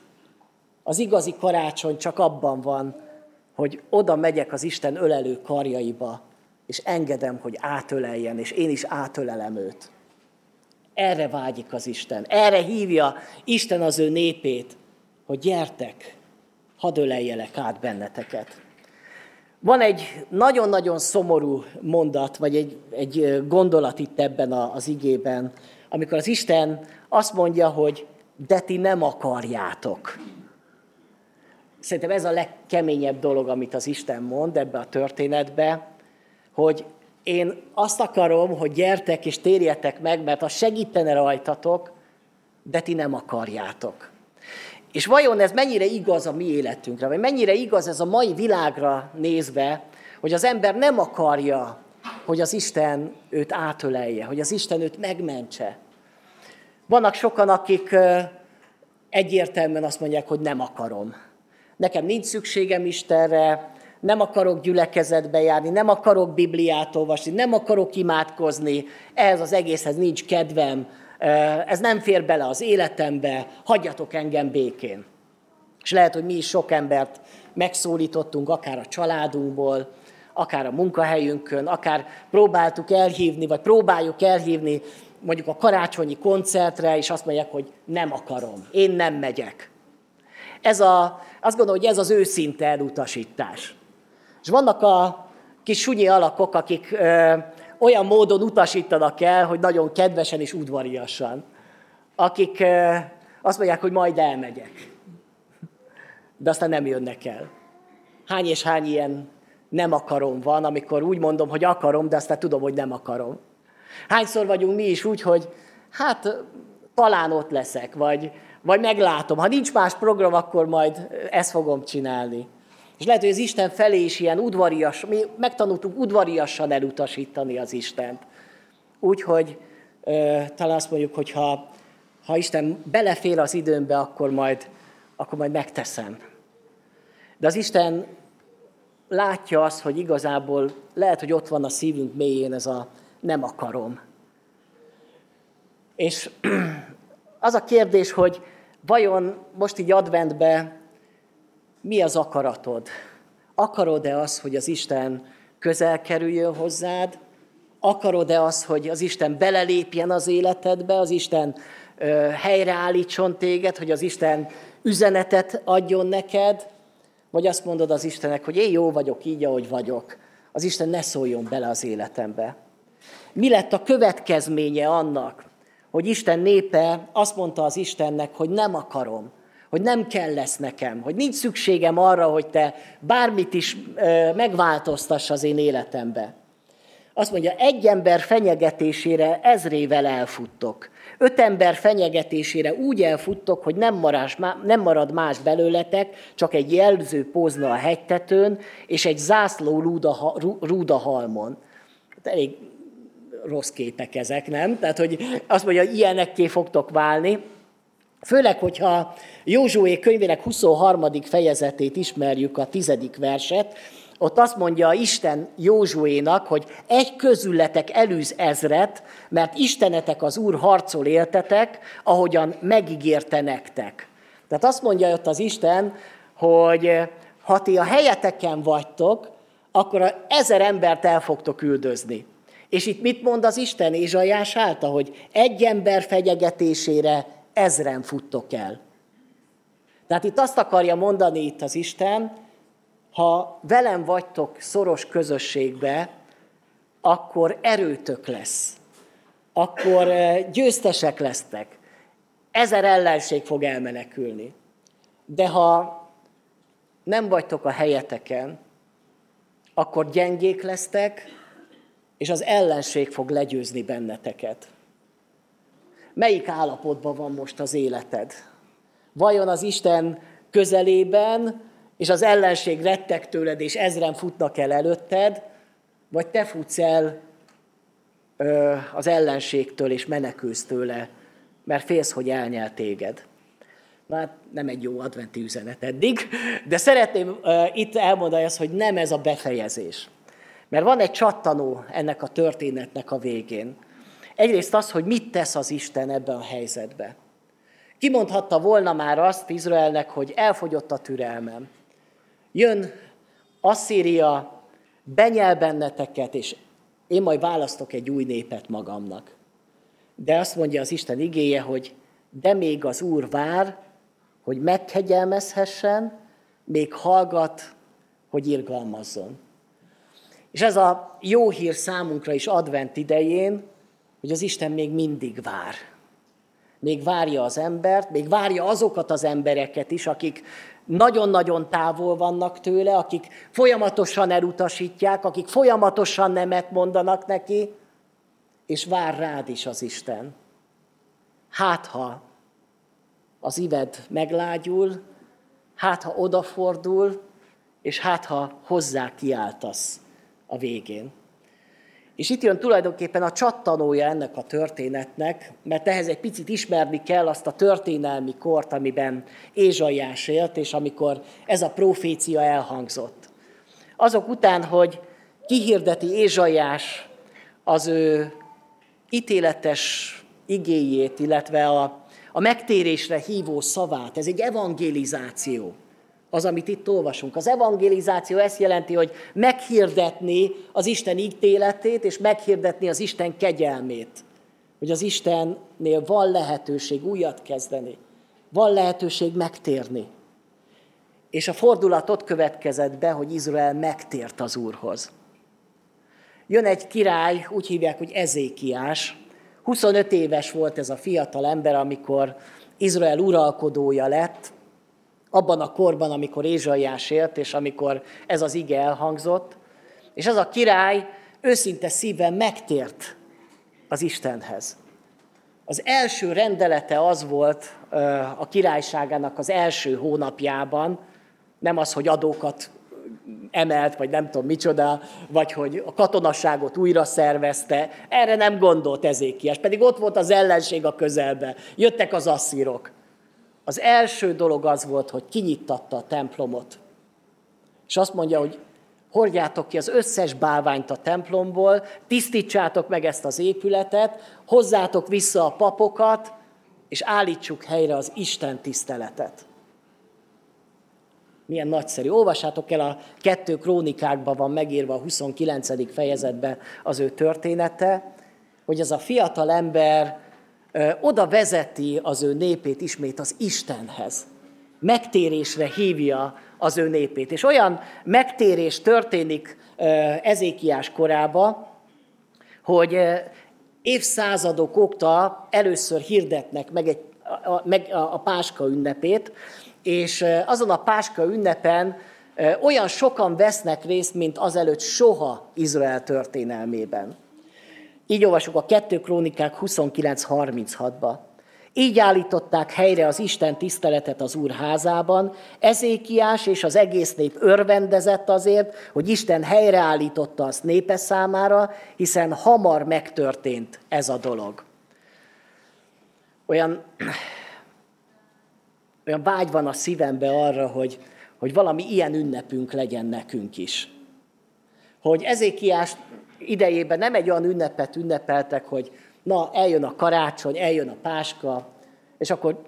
S4: Az igazi karácsony csak abban van, hogy oda megyek az Isten ölelő karjaiba, és engedem, hogy átöleljen, és én is átölelem őt. Erre vágyik az Isten. Erre hívja Isten az ő népét, hogy gyertek, hadd öleljelek át benneteket. Van egy nagyon-nagyon szomorú mondat, vagy egy, egy gondolat itt ebben az igében, amikor az Isten azt mondja, hogy de ti nem akarjátok. Szerintem ez a legkeményebb dolog, amit az Isten mond ebbe a történetbe, hogy én azt akarom, hogy gyertek és térjetek meg, mert az segítene rajtatok, de ti nem akarjátok. És vajon ez mennyire igaz a mi életünkre, vagy mennyire igaz ez a mai világra nézve, hogy az ember nem akarja, hogy az Isten őt átölelje, hogy az Isten őt megmentse. Vannak sokan, akik egyértelműen azt mondják, hogy nem akarom. Nekem nincs szükségem Istenre, nem akarok gyülekezetbe járni, nem akarok Bibliát olvasni, nem akarok imádkozni, ehhez az egészhez nincs kedvem, ez nem fér bele az életembe, hagyjatok engem békén. És lehet, hogy mi is sok embert megszólítottunk, akár a családunkból, akár a munkahelyünkön, akár próbáltuk elhívni, vagy próbáljuk elhívni mondjuk a karácsonyi koncertre, és azt mondják, hogy nem akarom, én nem megyek. Ez a, azt gondolom, hogy ez az őszinte elutasítás. És vannak a kis sunyi alakok, akik olyan módon utasítanak el, hogy nagyon kedvesen és udvariasan. Akik azt mondják, hogy majd elmegyek. De aztán nem jönnek el. Hány és hány ilyen nem akarom van, amikor úgy mondom, hogy akarom, de aztán tudom, hogy nem akarom. Hányszor vagyunk mi is úgy, hogy hát talán ott leszek, vagy, vagy meglátom. Ha nincs más program, akkor majd ezt fogom csinálni. És lehet, hogy az Isten felé is ilyen udvarias, mi megtanultuk udvariasan elutasítani az Istent. Úgyhogy talán azt mondjuk, hogy ha, ha Isten belefér az időmbe, akkor majd, akkor majd megteszem. De az Isten látja azt, hogy igazából lehet, hogy ott van a szívünk mélyén ez a nem akarom. És az a kérdés, hogy vajon most így adventbe mi az akaratod? Akarod-e az, hogy az Isten közel kerüljön hozzád? Akarod-e az, hogy az Isten belelépjen az életedbe, az Isten ö, helyreállítson téged, hogy az Isten üzenetet adjon neked? Vagy azt mondod az Istennek, hogy én jó vagyok így, ahogy vagyok. Az Isten ne szóljon bele az életembe. Mi lett a következménye annak, hogy Isten népe azt mondta az Istennek, hogy nem akarom, hogy nem kell lesz nekem, hogy nincs szükségem arra, hogy te bármit is megváltoztass az én életembe. Azt mondja, egy ember fenyegetésére ezrével elfuttok. Öt ember fenyegetésére úgy elfuttok, hogy nem, marás, nem marad más belőletek, csak egy jelző pózna a hegytetőn, és egy zászló rúda, rúda halmon. Hát elég rossz képek ezek, nem? Tehát, hogy azt mondja, ilyenekké fogtok válni. Főleg, hogyha Józsué könyvének 23. fejezetét ismerjük, a tizedik verset, ott azt mondja Isten Józsuénak, hogy egy közületek előz ezret, mert Istenetek az Úr harcol éltetek, ahogyan megígérte nektek. Tehát azt mondja ott az Isten, hogy ha ti a helyeteken vagytok, akkor a ezer embert el fogtok üldözni. És itt mit mond az Isten Ézsajás által, hogy egy ember fegyegetésére ezren futtok el. Tehát itt azt akarja mondani itt az Isten, ha velem vagytok szoros közösségbe, akkor erőtök lesz. Akkor eh, győztesek lesztek. Ezer ellenség fog elmenekülni. De ha nem vagytok a helyeteken, akkor gyengék lesztek, és az ellenség fog legyőzni benneteket. Melyik állapotban van most az életed? Vajon az Isten közelében, és az ellenség rettek tőled, és ezren futnak el előtted, vagy te futsz el ö, az ellenségtől, és menekülsz tőle, mert félsz, hogy elnyel téged. Na hát nem egy jó adventi üzenet eddig, de szeretném uh, itt elmondani azt, hogy nem ez a befejezés. Mert van egy csattanó ennek a történetnek a végén. Egyrészt az, hogy mit tesz az Isten ebben a helyzetben. Kimondhatta volna már azt Izraelnek, hogy elfogyott a türelmem. Jön Asszíria, benyel benneteket, és én majd választok egy új népet magamnak. De azt mondja az Isten igéje, hogy de még az Úr vár, hogy megkegyelmezhessen, még hallgat, hogy irgalmazzon. És ez a jó hír számunkra is advent idején, hogy az Isten még mindig vár. Még várja az embert, még várja azokat az embereket is, akik nagyon-nagyon távol vannak tőle, akik folyamatosan elutasítják, akik folyamatosan nemet mondanak neki, és vár rád is az Isten. Hát, ha az ived meglágyul, hát, ha odafordul, és hát, ha hozzá kiáltasz a végén. És itt jön tulajdonképpen a csattanója ennek a történetnek, mert ehhez egy picit ismerni kell azt a történelmi kort, amiben Ézsaiás élt, és amikor ez a profécia elhangzott. Azok után, hogy kihirdeti Ézsaiás az ő ítéletes igéjét, illetve a, a megtérésre hívó szavát, ez egy evangelizáció az, amit itt olvasunk. Az evangelizáció ezt jelenti, hogy meghirdetni az Isten ítéletét, és meghirdetni az Isten kegyelmét. Hogy az Istennél van lehetőség újat kezdeni, van lehetőség megtérni. És a fordulat ott következett be, hogy Izrael megtért az Úrhoz. Jön egy király, úgy hívják, hogy Ezékiás. 25 éves volt ez a fiatal ember, amikor Izrael uralkodója lett, abban a korban, amikor Ézsaiás élt, és amikor ez az ige elhangzott. És ez a király őszinte szíven megtért az Istenhez. Az első rendelete az volt a királyságának az első hónapjában, nem az, hogy adókat emelt, vagy nem tudom micsoda, vagy hogy a katonasságot újra szervezte, erre nem gondolt Ezékiás, pedig ott volt az ellenség a közelbe, jöttek az asszírok. Az első dolog az volt, hogy kinyittatta a templomot. És azt mondja, hogy hordjátok ki az összes bálványt a templomból, tisztítsátok meg ezt az épületet, hozzátok vissza a papokat, és állítsuk helyre az Isten tiszteletet. Milyen nagyszerű. Olvassátok el, a kettő krónikákban van megírva a 29. fejezetben az ő története, hogy ez a fiatal ember oda vezeti az ő népét ismét az Istenhez. Megtérésre hívja az ő népét. És olyan megtérés történik Ezékiás korába, hogy évszázadok óta először hirdetnek meg, egy, a, meg a, Páska ünnepét, és azon a Páska ünnepen olyan sokan vesznek részt, mint azelőtt soha Izrael történelmében. Így olvasjuk a 2 Krónikák 29.36-ba. Így állították helyre az Isten tiszteletet az Úr házában, Ezékiás és az egész nép örvendezett azért, hogy Isten helyreállította azt népe számára, hiszen hamar megtörtént ez a dolog. Olyan, olyan vágy van a szívembe arra, hogy, hogy valami ilyen ünnepünk legyen nekünk is. Hogy Ezékiás idejében nem egy olyan ünnepet ünnepeltek, hogy na, eljön a karácsony, eljön a páska, és akkor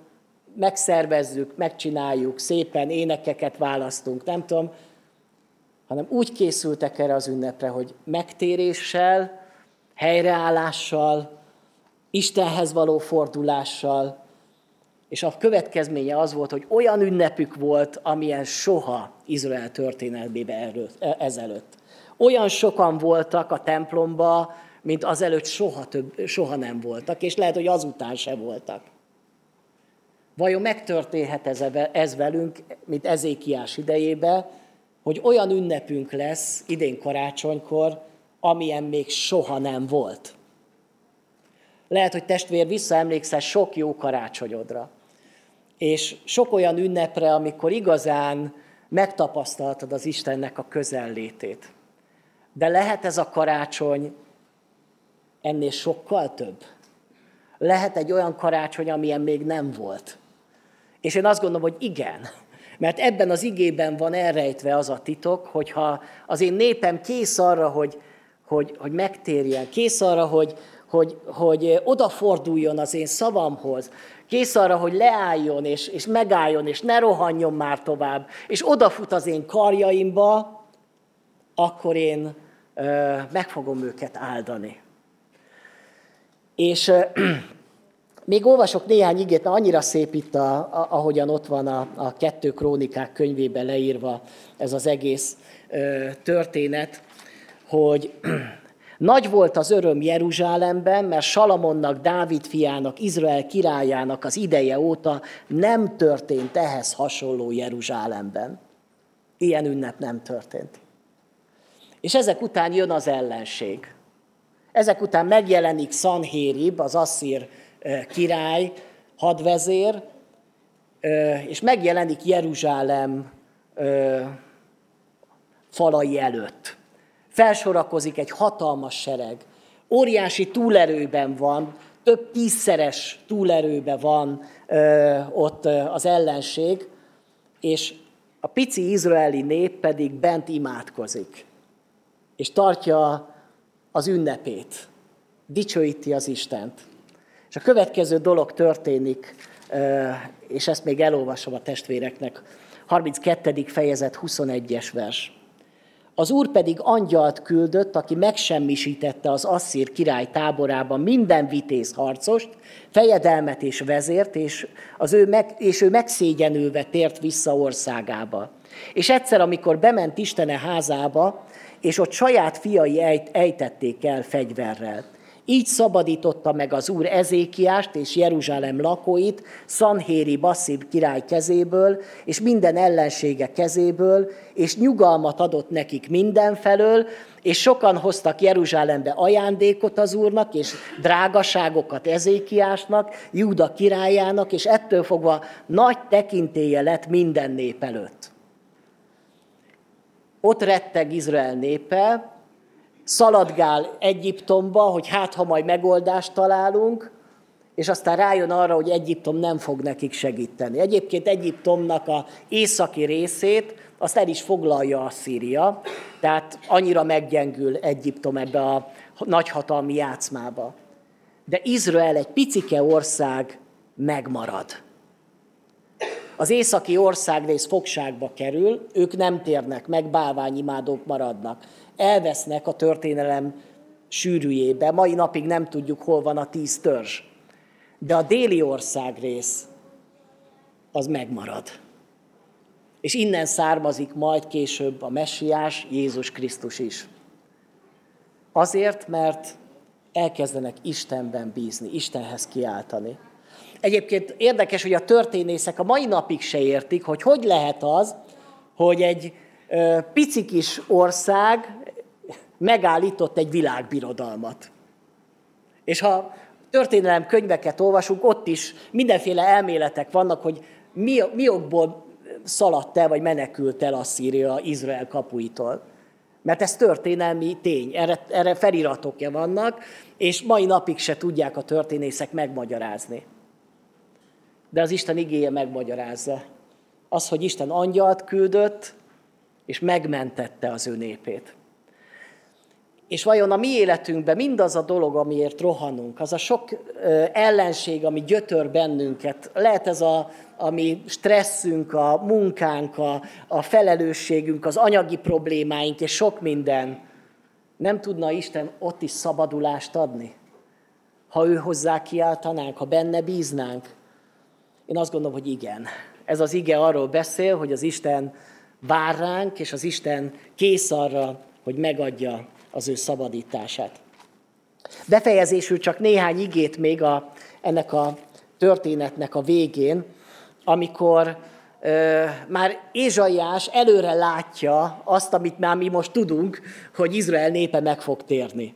S4: megszervezzük, megcsináljuk, szépen énekeket választunk, nem tudom, hanem úgy készültek erre az ünnepre, hogy megtéréssel, helyreállással, Istenhez való fordulással, és a következménye az volt, hogy olyan ünnepük volt, amilyen soha Izrael történelmében ezelőtt. Olyan sokan voltak a templomba, mint azelőtt soha, több, soha nem voltak, és lehet, hogy azután se voltak. Vajon megtörténhet ez, ez velünk, mint Ezékiás idejében, hogy olyan ünnepünk lesz idén karácsonykor, amilyen még soha nem volt. Lehet, hogy testvér visszaemlékszel sok jó karácsonyodra. És sok olyan ünnepre, amikor igazán megtapasztaltad az Istennek a közellétét. De lehet ez a karácsony ennél sokkal több? Lehet egy olyan karácsony, amilyen még nem volt. És én azt gondolom, hogy igen. Mert ebben az igében van elrejtve az a titok, hogyha az én népem kész arra, hogy, hogy, hogy megtérjen, kész arra, hogy, hogy, hogy odaforduljon az én szavamhoz, kész arra, hogy leálljon, és, és megálljon, és ne rohanjon már tovább, és odafut az én karjaimba, akkor én meg fogom őket áldani. És még olvasok néhány igét, mert annyira szép itt, a, a, ahogyan ott van a, a kettő krónikák könyvében leírva ez az egész ö, történet, hogy nagy volt az öröm Jeruzsálemben, mert Salamonnak, Dávid fiának, Izrael királyának az ideje óta nem történt ehhez hasonló Jeruzsálemben. Ilyen ünnep nem történt. És ezek után jön az ellenség. Ezek után megjelenik Sanhérib, az asszír király, hadvezér, és megjelenik Jeruzsálem falai előtt. Felsorakozik egy hatalmas sereg. Óriási túlerőben van, több tízszeres túlerőben van ott az ellenség, és a pici izraeli nép pedig bent imádkozik, és tartja az ünnepét, dicsőíti az Istent. És a következő dolog történik, és ezt még elolvasom a testvéreknek, 32. fejezet 21-es vers. Az úr pedig angyalt küldött, aki megsemmisítette az asszír király táborában minden vitéz harcost, fejedelmet és vezért, és, az ő meg, és ő megszégyenülve tért vissza országába. És egyszer, amikor bement Istene házába, és ott saját fiai ejtették el fegyverrel. Így szabadította meg az úr Ezékiást és Jeruzsálem lakóit Szanhéri Basszib király kezéből, és minden ellensége kezéből, és nyugalmat adott nekik mindenfelől, és sokan hoztak Jeruzsálembe ajándékot az úrnak, és drágaságokat Ezékiásnak, Júda királyának, és ettől fogva nagy tekintélye lett minden nép előtt. Ott retteg Izrael népe, szaladgál Egyiptomba, hogy hát ha majd megoldást találunk, és aztán rájön arra, hogy Egyiptom nem fog nekik segíteni. Egyébként Egyiptomnak a északi részét azt el is foglalja a Szíria, tehát annyira meggyengül Egyiptom ebbe a nagyhatalmi játszmába. De Izrael egy picike ország megmarad. Az északi országrész fogságba kerül, ők nem térnek meg, bálványimádók maradnak elvesznek a történelem sűrűjébe. Mai napig nem tudjuk, hol van a tíz törzs. De a déli ország rész az megmarad. És innen származik majd később a messiás, Jézus Krisztus is. Azért, mert elkezdenek Istenben bízni, Istenhez kiáltani. Egyébként érdekes, hogy a történészek a mai napig se értik, hogy hogy lehet az, hogy egy pici kis ország megállított egy világbirodalmat. És ha történelem könyveket olvasunk, ott is mindenféle elméletek vannak, hogy mi, mi okból szaladt el, vagy menekült el a Szíria Izrael kapuitól. Mert ez történelmi tény, erre, erre feliratokja vannak, és mai napig se tudják a történészek megmagyarázni. De az Isten igéje megmagyarázza. Az, hogy Isten angyalt küldött, és megmentette az ő népét. És vajon a mi életünkben mindaz a dolog, amiért rohanunk, az a sok ellenség, ami gyötör bennünket, lehet ez a, ami stresszünk, a munkánk, a, a felelősségünk, az anyagi problémáink és sok minden, nem tudna Isten ott is szabadulást adni? Ha ő hozzá kiáltanánk, ha benne bíznánk? Én azt gondolom, hogy igen. Ez az ige arról beszél, hogy az Isten vár ránk, és az Isten kész arra, hogy megadja az ő szabadítását. Befejezésül csak néhány igét még a, ennek a történetnek a végén. amikor ö, már Ézsaiás előre látja azt, amit már mi most tudunk, hogy Izrael népe meg fog térni.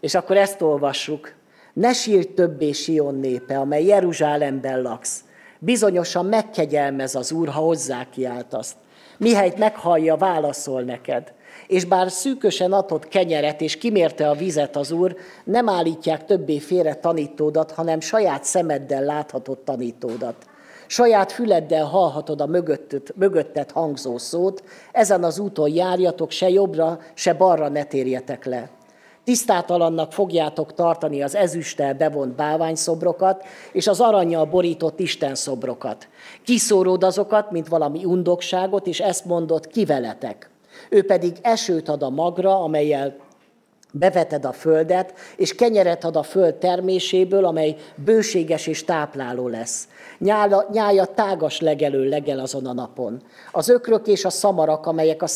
S4: És akkor ezt olvassuk. Ne sírj többé Sion népe, amely Jeruzsálemben laksz. Bizonyosan megkegyelmez az Úr, ha hozzá kiáltasz. Mihelyt meghallja, válaszol neked. És bár szűkösen adott kenyeret, és kimérte a vizet az Úr, nem állítják többé félre tanítódat, hanem saját szemeddel láthatod tanítódat. Saját füleddel hallhatod a mögöttet, mögöttet hangzó szót, ezen az úton járjatok, se jobbra, se balra ne térjetek le. Tisztátalannak fogjátok tartani az ezüsttel bevont báványszobrokat, és az aranyjal borított istenszobrokat. Kiszóród azokat, mint valami undokságot, és ezt mondott, kiveletek. Ő pedig esőt ad a magra, amelyel beveted a földet, és kenyeret ad a föld terméséből, amely bőséges és tápláló lesz. Nyála, nyája tágas legelő legel azon a napon. Az ökrök és a szamarak, amelyek a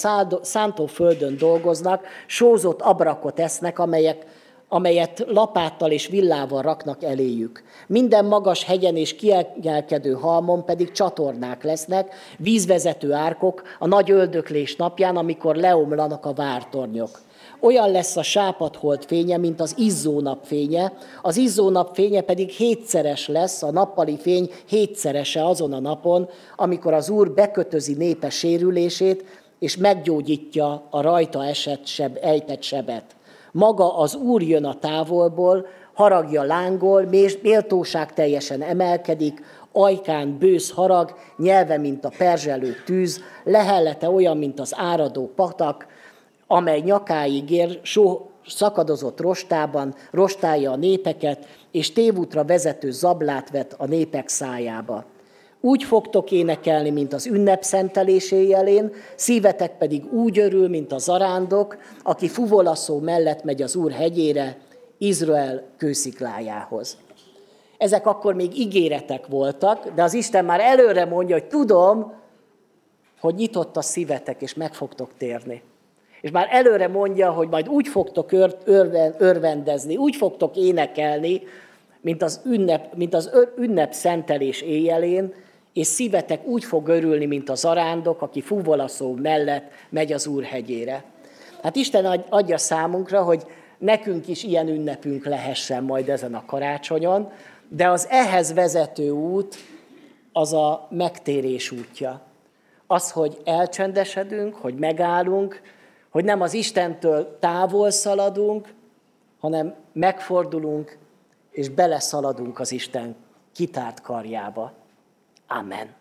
S4: szántó földön dolgoznak, sózott abrakot esznek, amelyek amelyet lapáttal és villával raknak eléjük. Minden magas hegyen és kiemelkedő halmon pedig csatornák lesznek, vízvezető árkok a nagy öldöklés napján, amikor leomlanak a vártornyok. Olyan lesz a sápadhold fénye, mint az izzó nap fénye, az izzó nap fénye pedig hétszeres lesz, a nappali fény hétszerese azon a napon, amikor az Úr bekötözi népe sérülését, és meggyógyítja a rajta esett seb, ejtett sebet. Maga az Úr jön a távolból, haragja lángol, méltóság teljesen emelkedik, ajkán bősz harag, nyelve, mint a perzselő tűz, lehellete olyan, mint az áradó patak, amely nyakáig ér, so, szakadozott rostában, rostálja a népeket, és tévútra vezető zablát vet a népek szájába. Úgy fogtok énekelni, mint az ünnep szenteléséjelén, szívetek pedig úgy örül, mint a zarándok, aki fuvolaszó mellett megy az Úr hegyére, Izrael kősziklájához. Ezek akkor még ígéretek voltak, de az Isten már előre mondja, hogy tudom, hogy nyitott a szívetek, és meg fogtok térni. És már előre mondja, hogy majd úgy fogtok örvendezni, úgy fogtok énekelni, mint az ünnep, mint az ünnep szentelés éjjelén, és szívetek úgy fog örülni, mint az arándok, aki fúvolaszó mellett megy az Úr hegyére. Hát Isten adja számunkra, hogy nekünk is ilyen ünnepünk lehessen majd ezen a karácsonyon, de az ehhez vezető út az a megtérés útja. Az, hogy elcsendesedünk, hogy megállunk, hogy nem az Istentől távol szaladunk, hanem megfordulunk, és beleszaladunk az Isten kitárt karjába. Amen.